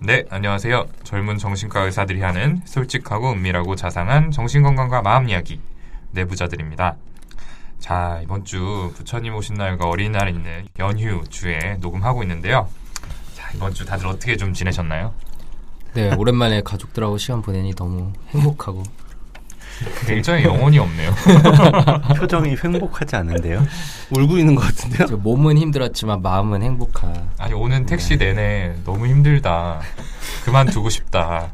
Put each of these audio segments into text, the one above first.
네, 안녕하세요. 젊은 정신과 의사들이 하는 솔직하고 은밀하고 자상한 정신건강과 마음 이야기 내부자들입니다. 자, 이번 주 부처님 오신 날과 어린이날 있는 연휴 주에 녹음하고 있는데요. 자, 이번 주 다들 어떻게 좀 지내셨나요? 네, 오랜만에 가족들하고 시간 보내니 너무 행복하고 굉장히 영혼이 없네요. 표정이 행복하지 않은데요? 울고 있는 것 같은데요? 저 몸은 힘들었지만 마음은 행복한. 아니, 오는 택시 내내 너무 힘들다. 그만두고 싶다.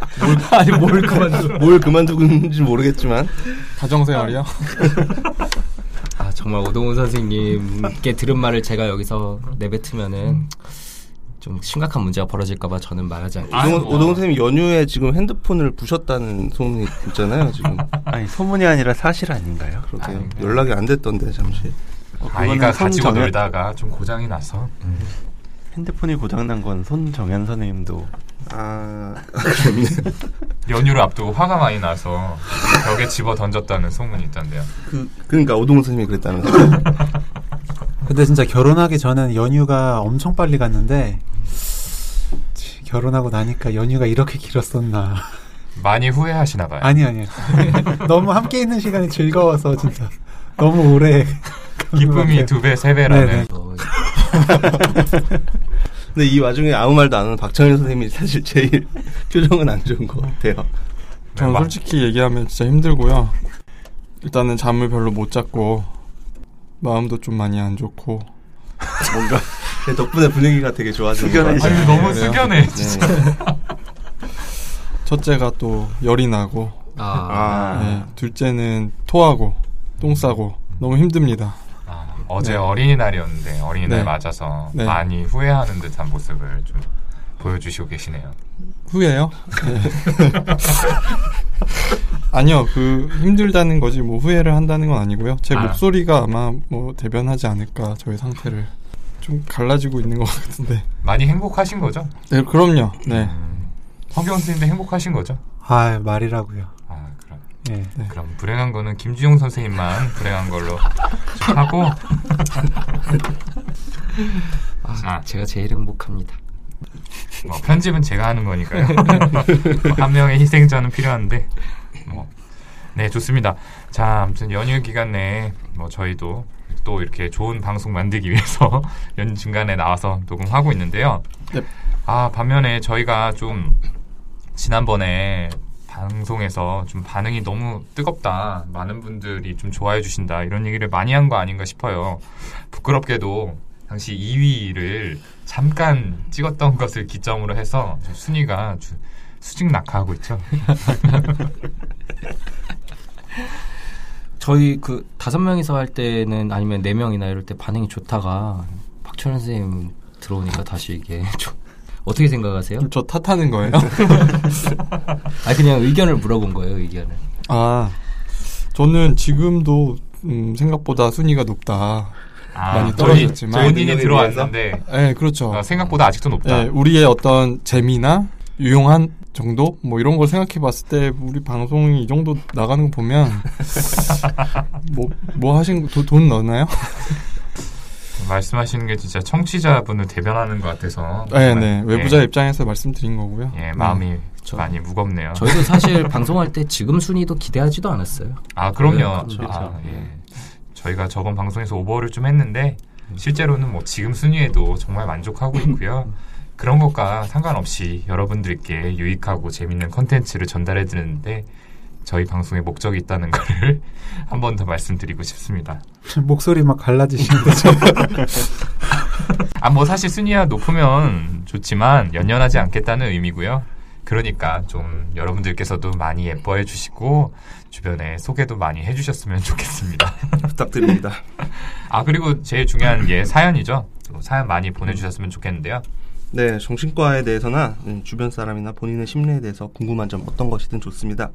아니 뭘 그만둬? 뭘 그만두고 있는지 모르겠지만 가정생활이요? 아 정말 오동훈 선생님께 들은 말을 제가 여기서 내뱉으면은 좀 심각한 문제가 벌어질까봐 저는 말하지 않겠습니다. 오동훈, 뭐. 오동훈 선생님이 연휴에 지금 핸드폰을 부셨다는 소문이 있잖아요 지금 아니 소문이 아니라 사실 아닌가요? 그렇게 네. 연락이 안 됐던데 잠시 아이가 손 가지고 정연- 놀다가 좀 고장이 나서. 핸드폰이 고장난 건 손정현 선생님도 아 연휴를 앞두고 화가 많이 나서 벽에 집어 던졌다는 소문이 있던데요. 그, 그러니까 오동훈 선생님이 그랬다는 근데 진짜 결혼하기 전엔 연휴가 엄청 빨리 갔는데 치, 결혼하고 나니까 연휴가 이렇게 길었었나. 많이 후회하시나 봐요. 아니 아니 너무 함께 있는 시간이 즐거워서 진짜 너무 오래 기쁨이 두 배, 세 배라는. 어, 근데 이 와중에 아무 말도 안 하는 박정현 선생님이 사실 제일 표정은 안 좋은 것 같아요. 저는 막- 솔직히 얘기하면 진짜 힘들고요. 일단은 잠을 별로 못 잤고 마음도 좀 많이 안 좋고 뭔가 제 덕분에 분위기가 되게 좋아지는 것. 같아요 아니 너무? 숙연해 진짜. 네. 첫째가 또 열이 나고 아, 아, 네, 둘째는 토하고 똥 싸고 너무 힘듭니다 아, 어제 네. 어린이날이었는데 어린이날 네. 맞아서 네. 많이 후회하는 듯한 모습을 좀 보여주시고 계시네요. 후회요? 네. 아니요, 그 힘들다는 거지 뭐 후회를 한다는 건 아니고요. 제 아. 목소리가 아마 뭐 대변하지 않을까 저의 상태를 좀 갈라지고 있는 것 같은데. 많이 행복하신 거죠? 네, 그럼요. 네. 음, 허경 선생님도 행복하신 거죠? 아 말이라고요. 아 그럼 예. 그럼 불행한 거는 김주용 선생님만 불행한 걸로 하고 아, 아. 제가 제일 행복합니다. 뭐 편집은 제가 하는 거니까요. 뭐한 명의 희생자는 필요한데 뭐. 네 좋습니다. 자 아무튼 연휴 기간 내에 뭐 저희도 또 이렇게 좋은 방송 만들기 위해서 연 중간에 나와서 녹음하고 있는데요. 네. 아 반면에 저희가 좀 지난번에 방송에서 좀 반응이 너무 뜨겁다. 많은 분들이 좀 좋아해 주신다. 이런 얘기를 많이 한 거 아닌가 싶어요. 부끄럽게도 당시 2위를 잠깐 찍었던 것을 기점으로 해서 좀 순위가 주- 수직 낙하하고 있죠. 저희 그 다섯 명이서 할 때는 아니면 네 명이나 이럴 때 반응이 좋다가 박철현 선생님 들어오니까 다시 이게 좀 어떻게 생각하세요? 저 탓하는 거예요? 아 그냥 의견을 물어본 거예요 의견을. 아, 저는 지금도 음, 생각보다 순위가 높다. 아, 많이 저희 떨어졌지만. 본인이 들어왔는데 네, 그렇죠. 어, 생각보다 아직도 높다. 네, 우리의 어떤 재미나 유용한 정도 뭐 이런 걸 생각해 봤을 때 우리 방송이 이 정도 나가는 거 보면 뭐 뭐 하신 거 돈- 돈 넣나요? 말씀하시는 게 진짜 청취자분을 대변하는 것 같아서 네, 네. 외부자 예, 입장에서 말씀드린 거고요. 예, 마음이 저- 많이 무겁네요. 저희도 사실 방송할 때 지금 순위도 기대하지도 않았어요. 아 그럼요. 그렇죠. 아, 예. 저희가 저번 방송에서 오버를 좀 했는데 실제로는 뭐 지금 순위에도 정말 만족하고 있고요. 그런 것과 상관없이 여러분들께 유익하고 재밌는 컨텐츠를 전달해 드리는데 저희 방송에 목적이 있다는 것을 한 번 더 말씀드리고 싶습니다. 목소리 막 갈라지시는데 저 아뭐 사실 순위가 높으면 좋지만 연연하지 않겠다는 의미고요. 그러니까 좀 여러분들께서도 많이 예뻐해 주시고 주변에 소개도 많이 해 주셨으면 좋겠습니다. 부탁드립니다 아 그리고 제일 중요한 게 사연이죠. 또 사연 많이 보내주셨으면 좋겠는데요. 네, 정신과에 대해서나 음, 주변 사람이나 본인의 심리에 대해서 궁금한 점 어떤 것이든 좋습니다.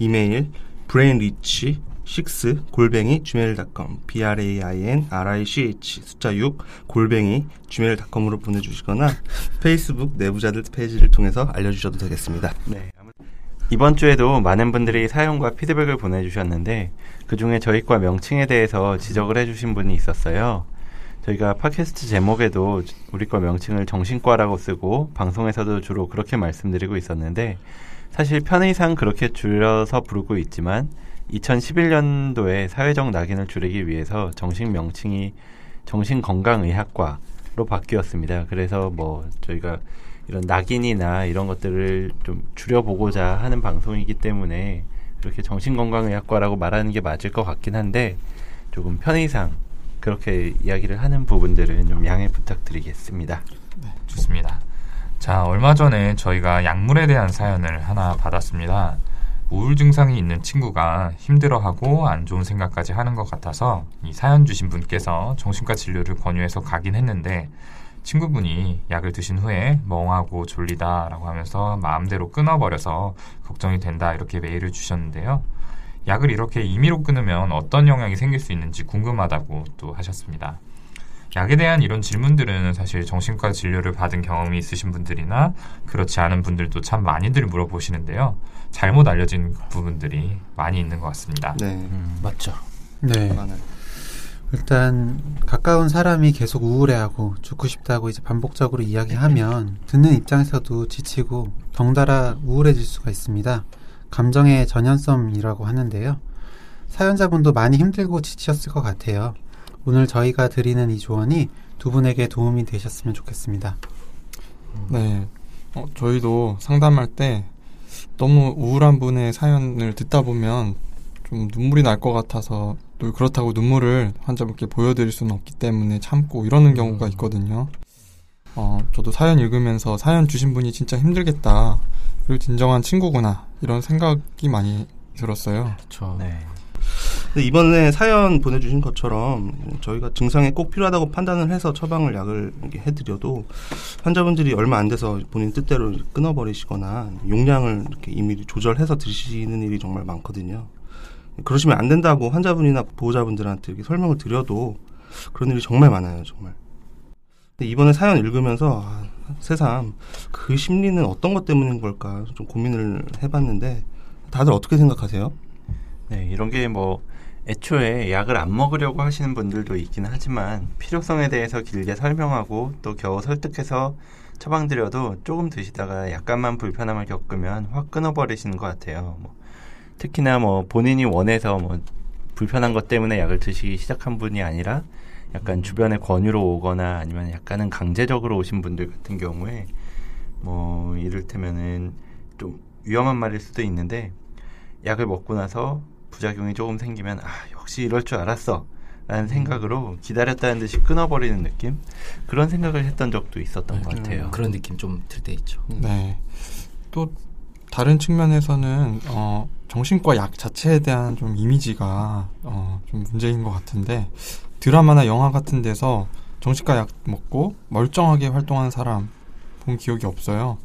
이메일 brainrich 6 골뱅이 gmail.com b r a i n r i c h 숫자 6 골뱅이 gmail.com으로 보내주시거나 페이스북 내부자들 페이지를 통해서 알려주셔도 되겠습니다. 네. 이번 주에도 많은 분들이 사연과 피드백을 보내주셨는데 그 중에 저희과 명칭에 대해서 지적을 해주신 분이 있었어요. 저희가 팟캐스트 제목에도 우리 거 명칭을 정신과라고 쓰고 방송에서도 주로 그렇게 말씀드리고 있었는데 사실 편의상 그렇게 줄여서 부르고 있지만 2011년도에 사회적 낙인을 줄이기 위해서 정식 명칭이 정신건강의학과로 바뀌었습니다. 그래서 뭐 저희가 이런 낙인이나 이런 것들을 좀 줄여보고자 하는 방송이기 때문에 그렇게 정신건강의학과라고 말하는 게 맞을 것 같긴 한데 조금 편의상 그렇게 이야기를 하는 부분들은 좀 양해 부탁드리겠습니다. 좋습니다. 자, 얼마 전에 저희가 약물에 대한 사연을 하나 받았습니다. 우울 증상이 있는 친구가 힘들어하고 안 좋은 생각까지 하는 것 같아서 이 사연 주신 분께서 정신과 진료를 권유해서 가긴 했는데 친구분이 약을 드신 후에 멍하고 졸리다라고 하면서 마음대로 끊어버려서 걱정이 된다 이렇게 메일을 주셨는데요. 약을 이렇게 임의로 끊으면 어떤 영향이 생길 수 있는지 궁금하다고 또 하셨습니다. 약에 대한 이런 질문들은 사실 정신과 진료를 받은 경험이 있으신 분들이나 그렇지 않은 분들도 참 많이들 물어보시는데요. 잘못 알려진 부분들이 많이 있는 것 같습니다. 네. 맞죠. 네. 많아요. 일단 가까운 사람이 계속 우울해하고 죽고 싶다고 이제 반복적으로 이야기하면 듣는 입장에서도 지치고 덩달아 우울해질 수가 있습니다. 감정의 전연성이라고 하는데요. 사연자분도 많이 힘들고 지치셨을 것 같아요. 오늘 저희가 드리는 이 조언이 두 분에게 도움이 되셨으면 좋겠습니다. 네. 어, 저희도 상담할 때 너무 우울한 분의 사연을 듣다 보면 좀 눈물이 날 것 같아서 또 그렇다고 눈물을 환자분께 보여드릴 수는 없기 때문에 참고 이러는 경우가 있거든요. 어, 저도 사연 읽으면서 사연 주신 분이 진짜 힘들겠다. 그리고 진정한 친구구나. 이런 생각이 많이 들었어요. 그렇죠. 네. 이번에 사연 보내주신 것처럼 저희가 증상에 꼭 필요하다고 판단을 해서 처방을 약을 해드려도 환자분들이 얼마 안 돼서 본인 뜻대로 끊어버리시거나 용량을 이렇게 이미 조절해서 드시는 일이 정말 많거든요. 그러시면 안 된다고 환자분이나 보호자분들한테 이렇게 설명을 드려도 그런 일이 정말 많아요, 정말. 근데 이번에 사연 읽으면서 아, 새삼 그 심리는 어떤 것 때문인 걸까 좀 고민을 해봤는데 다들 어떻게 생각하세요? 네, 이런 게 뭐 애초에 약을 안 먹으려고 하시는 분들도 있긴 하지만 필요성에 대해서 길게 설명하고 또 겨우 설득해서 처방드려도 조금 드시다가 약간만 불편함을 겪으면 확 끊어버리시는 것 같아요. 뭐 특히나 뭐 본인이 원해서 뭐 불편한 것 때문에 약을 드시기 시작한 분이 아니라 약간 주변의 권유로 오거나 아니면 약간은 강제적으로 오신 분들 같은 경우에 뭐 이를테면은 좀 위험한 말일 수도 있는데 약을 먹고 나서 부작용이 조금 생기면 아 역시 이럴 줄 알았어 라는 생각으로 기다렸다는 듯이 끊어버리는 느낌 그런 생각을 했던 적도 있었던 것 같아요. 그런 느낌 좀 들 때 있죠. 네. 또 다른 측면에서는 어, 정신과 약 자체에 대한 좀 이미지가 어, 좀 문제인 것 같은데 드라마나 영화 같은 데서 정신과 약 먹고 멀쩡하게 활동하는 사람 본 기억이 없어요.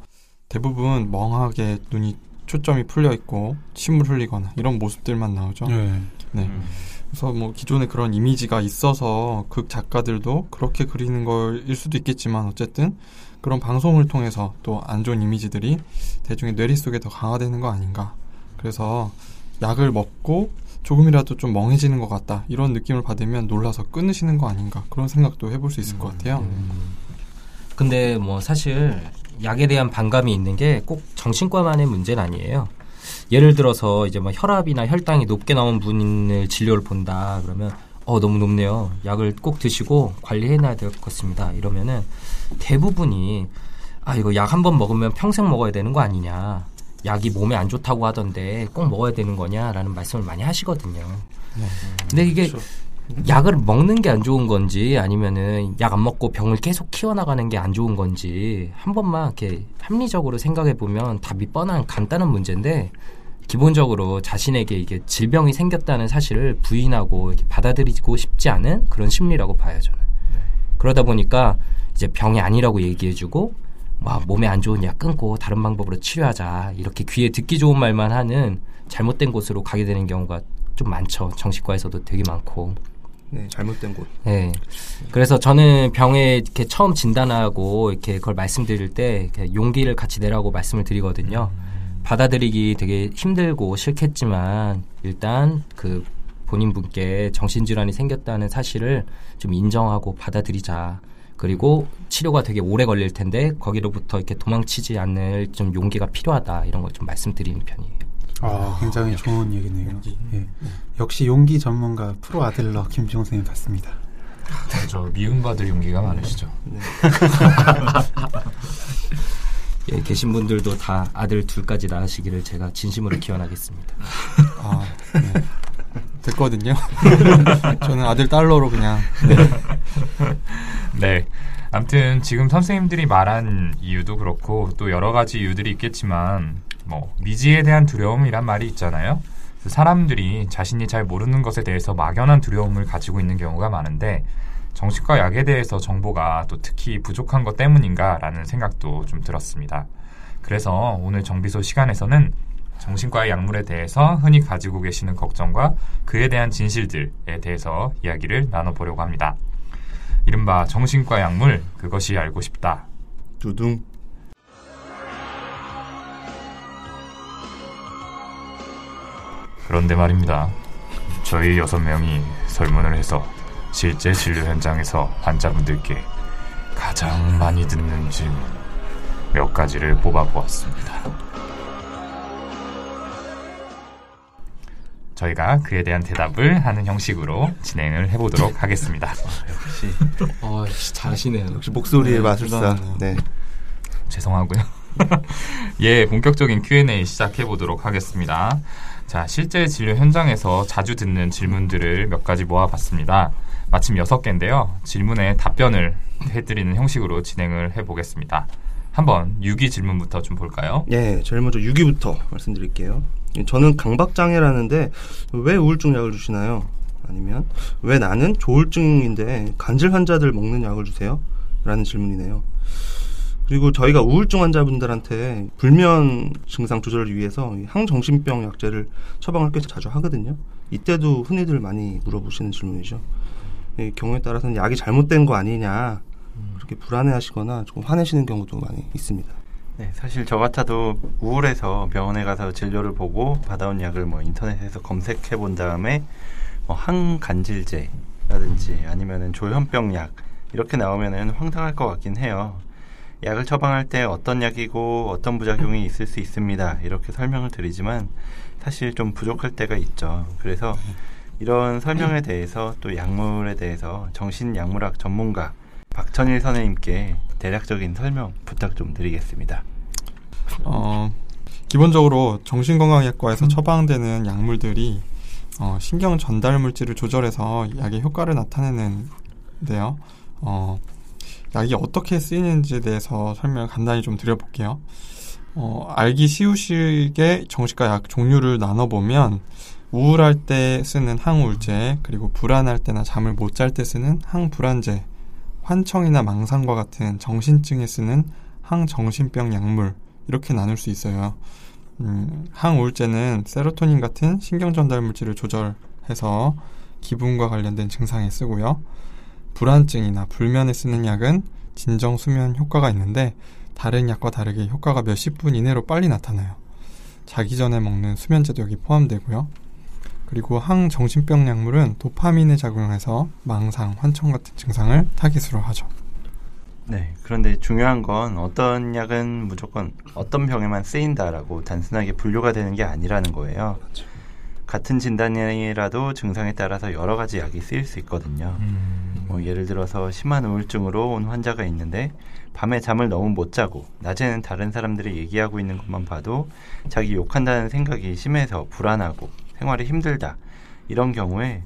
대부분 멍하게 눈이 초점이 풀려 있고 침을 흘리거나 이런 모습들만 나오죠. 네. 네. 음. 그래서 뭐 기존에 그런 이미지가 있어서 극 작가들도 그렇게 그리는 걸일 수도 있겠지만 어쨌든 그런 방송을 통해서 또 안 좋은 이미지들이 대중의 뇌리 속에 더 강화되는 거 아닌가. 그래서 약을 먹고 조금이라도 좀 멍해지는 것 같다. 이런 느낌을 받으면 놀라서 끊으시는 거 아닌가. 그런 생각도 해볼 수 있을 것 같아요. 근데 뭐 사실 약에 대한 반감이 있는 게 꼭 정신과만의 문제는 아니에요. 예를 들어서 이제 뭐 혈압이나 혈당이 높게 나온 분을 진료를 본다 그러면 어 너무 높네요. 약을 꼭 드시고 관리해놔야 될 것 같습니다. 이러면은 대부분이 아 이거 약 한 번 먹으면 평생 먹어야 되는 거 아니냐. 약이 몸에 안 좋다고 하던데 꼭 먹어야 되는 거냐라는 말씀을 많이 하시거든요. 근데 이게 약을 먹는 게 안 좋은 건지 아니면은 약 안 먹고 병을 계속 키워나가는 게 안 좋은 건지 한 번만 이렇게 합리적으로 생각해 보면 답이 뻔한 간단한 문제인데 기본적으로 자신에게 이게 질병이 생겼다는 사실을 부인하고 받아들이고 싶지 않은 그런 심리라고 봐요 저는. 그러다 보니까 이제 병이 아니라고 얘기해주고 와 몸에 안 좋은 약 끊고 다른 방법으로 치료하자 이렇게 귀에 듣기 좋은 말만 하는 잘못된 곳으로 가게 되는 경우가 좀 많죠 정신과에서도 되게 많고. 네, 잘못된 곳. 네. 그래서 저는 병에 이렇게 처음 진단하고 이렇게 그걸 말씀드릴 때 용기를 같이 내라고 말씀을 드리거든요. 받아들이기 되게 힘들고 싫겠지만 일단 그 본인 분께 정신질환이 생겼다는 사실을 좀 인정하고 받아들이자. 그리고 치료가 되게 오래 걸릴 텐데 거기로부터 이렇게 도망치지 않을 좀 용기가 필요하다 이런 걸 좀 말씀드리는 편이에요. 아, 굉장히 좋은 얘기네요. 예. 역시 용기 전문가 프로 아들러 김지용 선생님 같습니다. 저 미움받을 용기가 많으시죠. 예, 계신 분들도 다 아들 둘까지 낳으시기를 제가 진심으로 기원하겠습니다. 아, 네. 됐거든요. 저는 아들 달러로 그냥 네. 아무튼 지금 선생님들이 말한 이유도 그렇고 또 여러 가지 이유들이 있겠지만 뭐 미지에 대한 두려움이란 말이 있잖아요. 사람들이 자신이 잘 모르는 것에 대해서 막연한 두려움을 가지고 있는 경우가 많은데 정신과 약에 대해서 정보가 또 특히 부족한 것 때문인가라는 생각도 좀 들었습니다. 그래서 오늘 정비소 시간에서는 정신과의 약물에 대해서 흔히 가지고 계시는 걱정과 그에 대한 진실들에 대해서 이야기를 나눠보려고 합니다. 이른바 정신과 약물 그것이 알고 싶다. 두둥. 그런데 말입니다. 저희 여섯 명이 설문을 해서 실제 진료 현장에서 환자분들께 가장 많이 듣는 질문 몇 가지를 뽑아보았습니다. 저희가 그에 대한 대답을 하는 형식으로 진행을 해보도록 하겠습니다. 역시 어, 잘하시네요. 역시 목소리의 네, 마술사. 네. 죄송하고요. 예, 본격적인 Q&A 시작해 보도록 하겠습니다. 자, 실제 진료 현장에서 자주 듣는 질문들을 몇 가지 모아봤습니다. 마침 여섯 개인데요. 질문에 답변을 해드리는 형식으로 진행을 해보겠습니다. 한번 유기 질문부터 좀 볼까요? 예, 제일 먼저 6위부터 말씀드릴게요. 예, 저는 강박장애라는데 왜 우울증 약을 주시나요? 아니면 왜 나는 조울증인데 간질 환자들 먹는 약을 주세요? 라는 질문이네요. 그리고 저희가 우울증 환자분들한테 불면 증상 조절을 위해서 이 항정신병 약제를 처방을 꽤 자주 하거든요. 이때도 흔히들 많이 물어보시는 질문이죠. 이 경우에 따라서는 약이 잘못된 거 아니냐 그렇게 불안해하시거나 조금 화내시는 경우도 많이 있습니다. 네, 사실 저 같아도 우울해서 병원에 가서 진료를 보고 받아온 약을 뭐 인터넷에서 검색해 본 다음에 뭐 항간질제라든지 아니면은 조현병 약 이렇게 나오면은 황당할 것 같긴 해요. 약을 처방할 때 어떤 약이고 어떤 부작용이 있을 수 있습니다. 이렇게 설명을 드리지만 사실 좀 부족할 때가 있죠. 그래서 이런 설명에 대해서 또 약물에 대해서 정신약물학 전문가 박천일 선생님께 대략적인 설명 부탁 좀 드리겠습니다. 어, 기본적으로 정신건강의학과에서 처방되는 약물들이 어, 신경 전달 물질을 조절해서 약의 효과를 나타내는데요. 어, 약이 어떻게 쓰이는지에 대해서 설명을 간단히 좀 드려볼게요. 어, 알기 쉬우시게 정신과 약 종류를 나눠보면 우울할 때 쓰는 항우울제, 그리고 불안할 때나 잠을 못 잘 때 쓰는 항불안제, 환청이나 망상과 같은 정신증에 쓰는 항정신병 약물 이렇게 나눌 수 있어요. 음, 항우울제는 세로토닌 같은 신경 전달 물질을 조절해서 기분과 관련된 증상에 쓰고요. 불안증이나 불면에 쓰는 약은 진정 수면 효과가 있는데 다른 약과 다르게 효과가 몇십 분 이내로 빨리 나타나요. 자기 전에 먹는 수면제도 여기 포함되고요. 그리고 항정신병 약물은 도파민에 작용해서 망상, 환청 같은 증상을 타깃으로 하죠. 네. 그런데 중요한 건 어떤 약은 무조건 어떤 병에만 쓰인다라고 단순하게 분류가 되는 게 아니라는 거예요. 같은 진단이라도 증상에 따라서 여러 가지 약이 쓰일 수 있거든요. 음, 뭐 예를 들어서 심한 우울증으로 온 환자가 있는데 밤에 잠을 너무 못 자고 낮에는 다른 사람들이 얘기하고 있는 것만 봐도 자기 욕한다는 생각이 심해서 불안하고 생활이 힘들다. 이런 경우에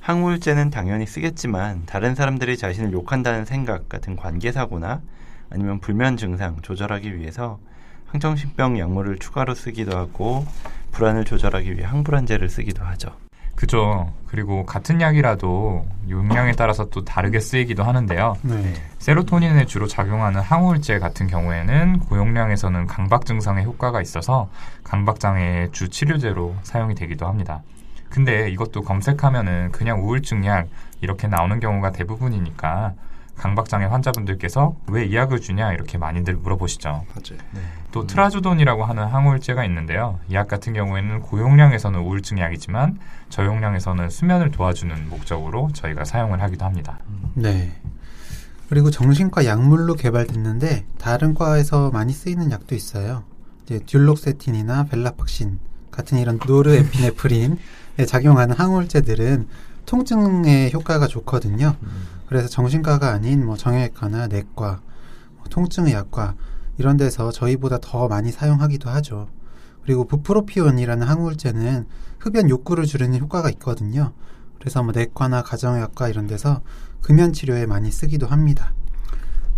항우울제는 당연히 쓰겠지만 다른 사람들이 자신을 욕한다는 생각 같은 관계사고나 아니면 불면 증상 조절하기 위해서 항정신병 약물을 추가로 쓰기도 하고 불안을 조절하기 위해 항불안제를 쓰기도 하죠. 그죠. 그리고 같은 약이라도 용량에 따라서 또 다르게 쓰이기도 하는데요. 네. 세로토닌에 주로 작용하는 항우울제 같은 경우에는 고용량에서는 강박 증상에 효과가 있어서 강박 장애의 주 치료제로 사용이 되기도 합니다. 근데 이것도 검색하면은 그냥 우울증 약 이렇게 나오는 경우가 대부분이니까 강박장애 환자분들께서 왜 이 약을 주냐 이렇게 많이들 물어보시죠. 맞아요. 또 트라조돈이라고 하는 항우울제가 있는데요. 이 약 같은 경우에는 고용량에서는 우울증 약이지만 저용량에서는 수면을 도와주는 목적으로 저희가 사용을 하기도 합니다. 네. 그리고 정신과 약물로 개발됐는데 다른 과에서 많이 쓰이는 약도 있어요. 이제 듀록세틴이나 벨라팍신 같은 이런 노르에피네프린에 작용하는 항우울제들은 통증에 효과가 좋거든요. 그래서 정신과가 아닌 뭐 정형외과나 내과, 뭐 통증의 약과 이런 데서 저희보다 더 많이 사용하기도 하죠. 그리고 부프로피온이라는 항우울제는 흡연 욕구를 줄이는 효과가 있거든요. 그래서 뭐 내과나 가정의학과 이런 데서 금연 치료에 많이 쓰기도 합니다.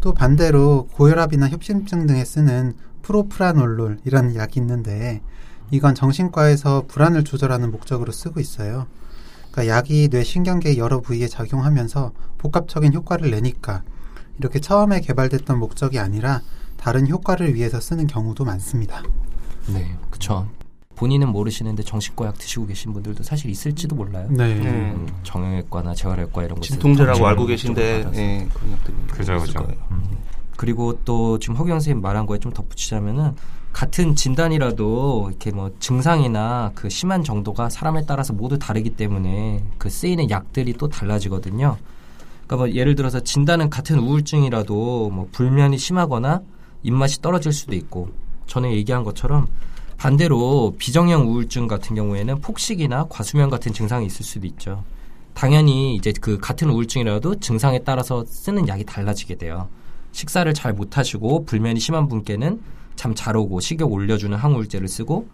또 반대로 고혈압이나 협심증 등에 쓰는 프로프라놀롤이라는 약이 있는데 이건 정신과에서 불안을 조절하는 목적으로 쓰고 있어요. 그러니까 약이 뇌 신경계 여러 부위에 작용하면서 복합적인 효과를 내니까 이렇게 처음에 개발됐던 목적이 아니라 다른 효과를 위해서 쓰는 경우도 많습니다. 네, 그쵸. 본인은 모르시는데 정신과 약 드시고 계신 분들도 사실 있을지도 몰라요. 네. 음, 정형외과나 재활외과 이런 곳 진통제라고 알고 계신데. 예, 그런 약들이 그죠, 그죠. 음. 그리고 또 지금 허경 선생님 말한 거에 좀 덧붙이자면은 같은 진단이라도 이렇게 뭐 증상이나 그 심한 정도가 사람에 따라서 모두 다르기 때문에 그 쓰이는 약들이 또 달라지거든요. 그러니까 뭐 예를 들어서 진단은 같은 우울증이라도 뭐 불면이 심하거나 입맛이 떨어질 수도 있고 전에 얘기한 것처럼 반대로 비정형 우울증 같은 경우에는 폭식이나 과수면 같은 증상이 있을 수도 있죠. 당연히 이제 그 같은 우울증이라도 증상에 따라서 쓰는 약이 달라지게 돼요. 식사를 잘 못하시고 불면이 심한 분께는 잠 잘 오고 식욕 올려주는 항우울제를 쓰고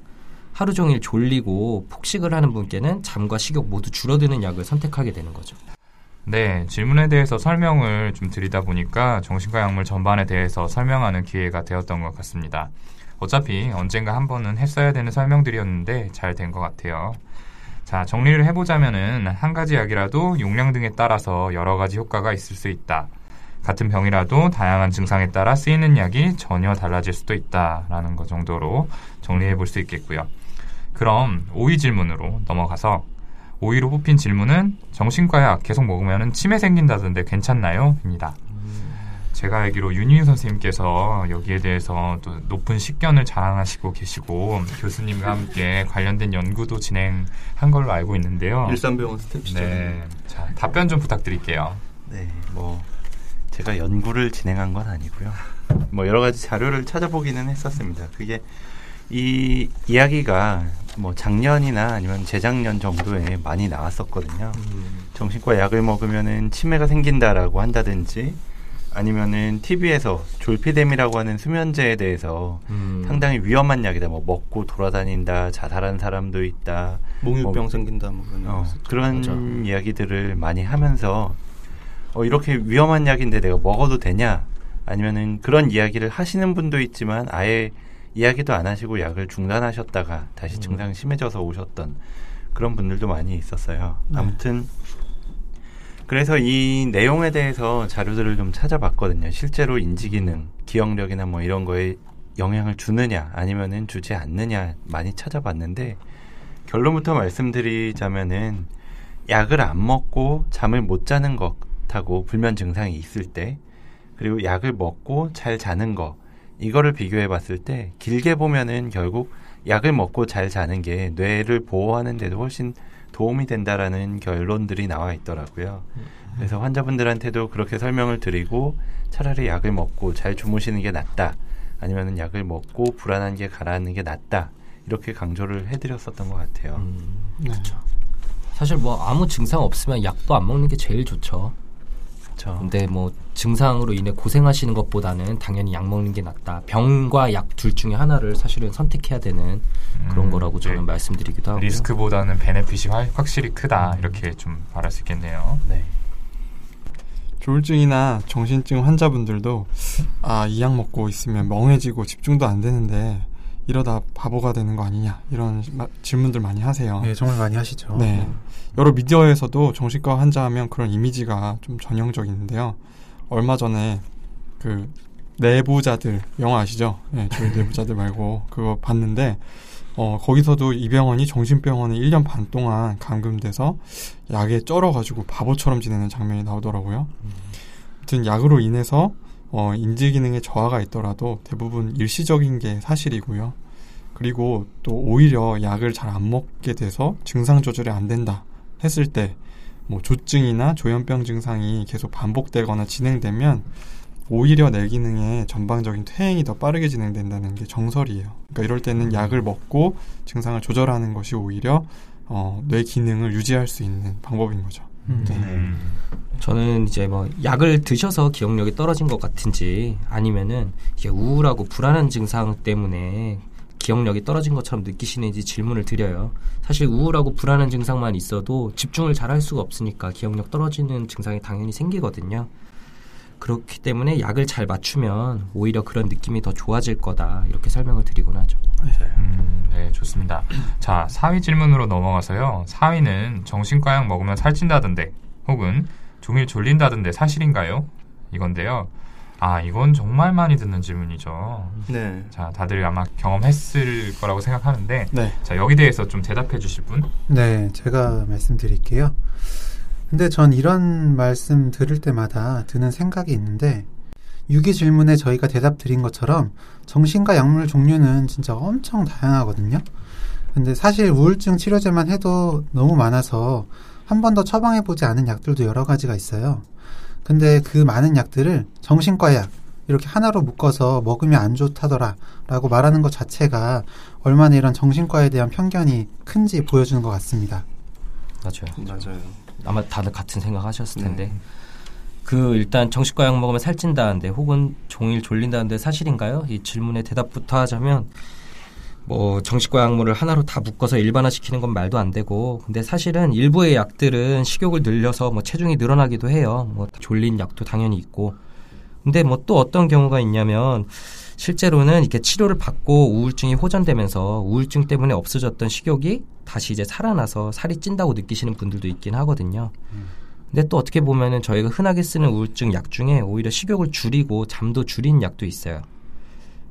하루 종일 졸리고 폭식을 하는 분께는 잠과 식욕 모두 줄어드는 약을 선택하게 되는 거죠. 네, 질문에 대해서 설명을 좀 드리다 보니까 정신과 약물 전반에 대해서 설명하는 기회가 되었던 것 같습니다. 어차피 언젠가 한 번은 했어야 되는 설명들이었는데 잘 된 것 같아요. 자, 정리를 해보자면은 한 가지 약이라도 용량 등에 따라서 여러 가지 효과가 있을 수 있다. 같은 병이라도 다양한 증상에 따라 쓰이는 약이 전혀 달라질 수도 있다라는 것 정도로 정리해 볼 수 있겠고요. 그럼 5위 질문으로 넘어가서 5위로 뽑힌 질문은 정신과 약 계속 먹으면 치매 생긴다던데 괜찮나요? 입니다. 제가 알기로 윤희윤 선생님께서 여기에 대해서 또 높은 식견을 자랑하시고 계시고 교수님과 함께 관련된 연구도 진행한 걸로 알고 있는데요. 일산병원 스텝시죠. 네. 자, 답변 좀 부탁드릴게요. 네, 뭐 제가 연구를 진행한 건 아니고요. 뭐 여러 가지 자료를 찾아보기는 했었습니다. 그게 이 이야기가 뭐 작년이나 아니면 재작년 정도에 많이 나왔었거든요. 정신과 약을 먹으면은 치매가 생긴다라고 한다든지 아니면은 TV에서 졸피뎀이라고 하는 수면제에 대해서 음. 상당히 위험한 약이다. 뭐 먹고 돌아다닌다, 자살한 사람도 있다. 몽유병 뭐, 생긴다 뭐 그런 어. 그런 맞아. 이야기들을 많이 하면서 어, 이렇게 위험한 약인데 내가 먹어도 되냐? 아니면은 그런 이야기를 하시는 분도 있지만 아예 이야기도 안 하시고 약을 중단하셨다가 다시 음. 증상이 심해져서 오셨던 그런 분들도 많이 있었어요. 아무튼 그래서 이 내용에 대해서 자료들을 좀 찾아봤거든요. 실제로 인지 기능, 기억력이나 뭐 이런 거에 영향을 주느냐 아니면은 주지 않느냐 많이 찾아봤는데 결론부터 말씀드리자면은 약을 안 먹고 잠을 못 자는 것 하고 불면 증상이 있을 때 그리고 약을 먹고 잘 자는 거 이거를 비교해 봤을 때 길게 보면은 결국 약을 먹고 잘 자는 게 뇌를 보호하는 데도 훨씬 도움이 된다라는 결론들이 나와 있더라고요. 그래서 환자분들한테도 그렇게 설명을 드리고 차라리 약을 먹고 잘 주무시는 게 낫다. 아니면은 약을 먹고 불안한 게 가라앉는 게 낫다. 이렇게 강조를 해드렸었던 것 같아요. 음, 네. 사실 뭐 아무 증상 없으면 약도 안 먹는 게 제일 좋죠. 그렇죠. 근데 뭐 증상으로 인해 고생하시는 것보다는 당연히 약 먹는 게 낫다. 병과 약 둘 중에 하나를 사실은 선택해야 되는 그런 음, 거라고 저는 네. 말씀드리기도 하고요. 리스크보다는 베네핏이 확- 확실히 크다 이렇게 좀 말할 수 있겠네요. 네. 조울증이나 정신증 환자분들도 아 이 약 먹고 있으면 멍해지고 집중도 안 되는데 이러다 바보가 되는 거 아니냐 이런 마- 질문들 많이 하세요. 네, 정말 많이 하시죠. 네. 여러 미디어에서도 정신과 환자 하면 그런 이미지가 좀 전형적인데요. 얼마 전에 그 내부자들 영화 아시죠? 네, 저희 내부자들 말고 그거 봤는데 어, 거기서도 이 병원이 정신병원에 1년 반 동안 감금돼서 약에 쩔어가지고 바보처럼 지내는 장면이 나오더라고요. 아무튼 약으로 인해서 어, 인지 기능에 저하가 있더라도 대부분 일시적인 게 사실이고요. 그리고 또 오히려 약을 잘 안 먹게 돼서 증상 조절이 안 된다 했을 때 뭐 조증이나 조현병 증상이 계속 반복되거나 진행되면 오히려 뇌 기능의 전방적인 퇴행이 더 빠르게 진행된다는 게 정설이에요. 그러니까 이럴 때는 약을 먹고 증상을 조절하는 것이 오히려 어, 뇌 기능을 유지할 수 있는 방법인 거죠. 음. 네. 음. 저는 이제 뭐 약을 드셔서 기억력이 떨어진 것 같은지 아니면은 이게 우울하고 불안한 증상 때문에 기억력이 떨어진 것처럼 느끼시는지 질문을 드려요. 사실 우울하고 불안한 증상만 있어도 집중을 잘 할 수가 없으니까 기억력 떨어지는 증상이 당연히 생기거든요. 그렇기 때문에 약을 잘 맞추면 오히려 그런 느낌이 더 좋아질 거다 이렇게 설명을 드리곤 하죠. 음, 네, 좋습니다. 자, 4위 질문으로 넘어가서요. 4위는 정신과약 먹으면 살찐다던데, 혹은 종일 졸린다던데 사실인가요? 이건데요. 아, 이건 정말 많이 듣는 질문이죠. 네. 자, 다들 아마 경험했을 거라고 생각하는데, 네. 자, 여기 대해서 좀 대답해 주실 분? 네, 제가 말씀드릴게요. 근데 전 이런 말씀 들을 때마다 드는 생각이 있는데, 유기 질문에 저희가 대답 드린 것처럼 정신과 약물 종류는 진짜 엄청 다양하거든요. 근데 사실 우울증 치료제만 해도 너무 많아서 한 번 더 처방해보지 않은 약들도 여러 가지가 있어요. 근데 그 많은 약들을 정신과 약, 이렇게 하나로 묶어서 먹으면 안 좋다더라 라고 말하는 것 자체가 얼마나 이런 정신과에 대한 편견이 큰지 보여주는 것 같습니다. 맞아요. 맞아요. 아마 다들 같은 생각하셨을 네. 텐데 그 일단 정신과 약 먹으면 살찐다는데 혹은 종일 졸린다는데 사실인가요? 이 질문에 대답부터 하자면 뭐 정신과 약물을 하나로 다 묶어서 일반화시키는 건 말도 안 되고 근데 사실은 일부의 약들은 식욕을 늘려서 뭐 체중이 늘어나기도 해요. 뭐 졸린 약도 당연히 있고 근데 뭐 또 어떤 경우가 있냐면 실제로는 이렇게 치료를 받고 우울증이 호전되면서 우울증 때문에 없어졌던 식욕이 다시 이제 살아나서 살이 찐다고 느끼시는 분들도 있긴 하거든요. 근데 또 어떻게 보면은 저희가 흔하게 쓰는 우울증 약 중에 오히려 식욕을 줄이고 잠도 줄인 약도 있어요.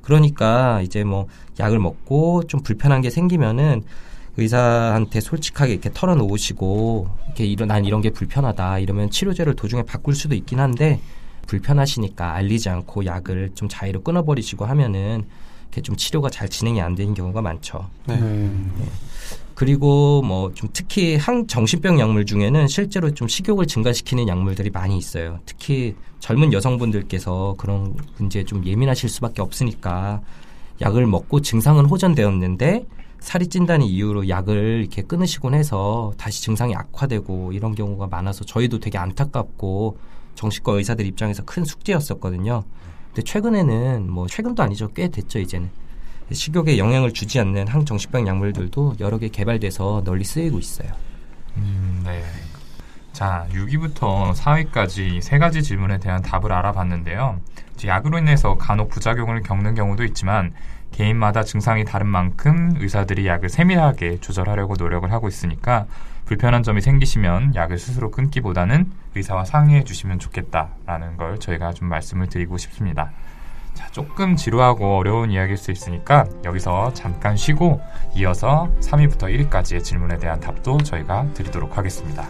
그러니까 이제 뭐 약을 먹고 좀 불편한 게 생기면은 의사한테 솔직하게 이렇게 털어놓으시고 이렇게 이런 난 이런 게 불편하다 이러면 치료제를 도중에 바꿀 수도 있긴 한데 불편하시니까 알리지 않고 약을 좀 자의로 끊어버리시고 하면은 이렇게 좀 치료가 잘 진행이 안 되는 경우가 많죠. 네. 그리고 뭐 좀 특히 항 정신병 약물 중에는 실제로 좀 식욕을 증가시키는 약물들이 많이 있어요. 특히 젊은 여성분들께서 그런 문제에 좀 예민하실 수밖에 없으니까 약을 먹고 증상은 호전되었는데 살이 찐다는 이유로 약을 이렇게 끊으시곤 해서 다시 증상이 악화되고 이런 경우가 많아서 저희도 되게 안타깝고 정신과 의사들 입장에서 큰 숙제였었거든요. 근데 최근에는 뭐 최근도 아니죠. 꽤 됐죠, 이제는. 식욕에 영향을 주지 않는 항정신병 약물들도 여러 개 개발돼서 널리 쓰이고 있어요. 음, 네. 자, 6위부터 4위까지 세 가지 질문에 대한 답을 알아봤는데요. 약으로 인해서 간혹 부작용을 겪는 경우도 있지만 개인마다 증상이 다른 만큼 의사들이 약을 세밀하게 조절하려고 노력을 하고 있으니까 불편한 점이 생기시면 약을 스스로 끊기보다는 의사와 상의해 주시면 좋겠다라는 걸 저희가 좀 말씀을 드리고 싶습니다. 자, 조금 지루하고 어려운 이야기일 수 있으니까 여기서 잠깐 쉬고 이어서 3위부터 1위까지의 질문에 대한 답도 저희가 드리도록 하겠습니다.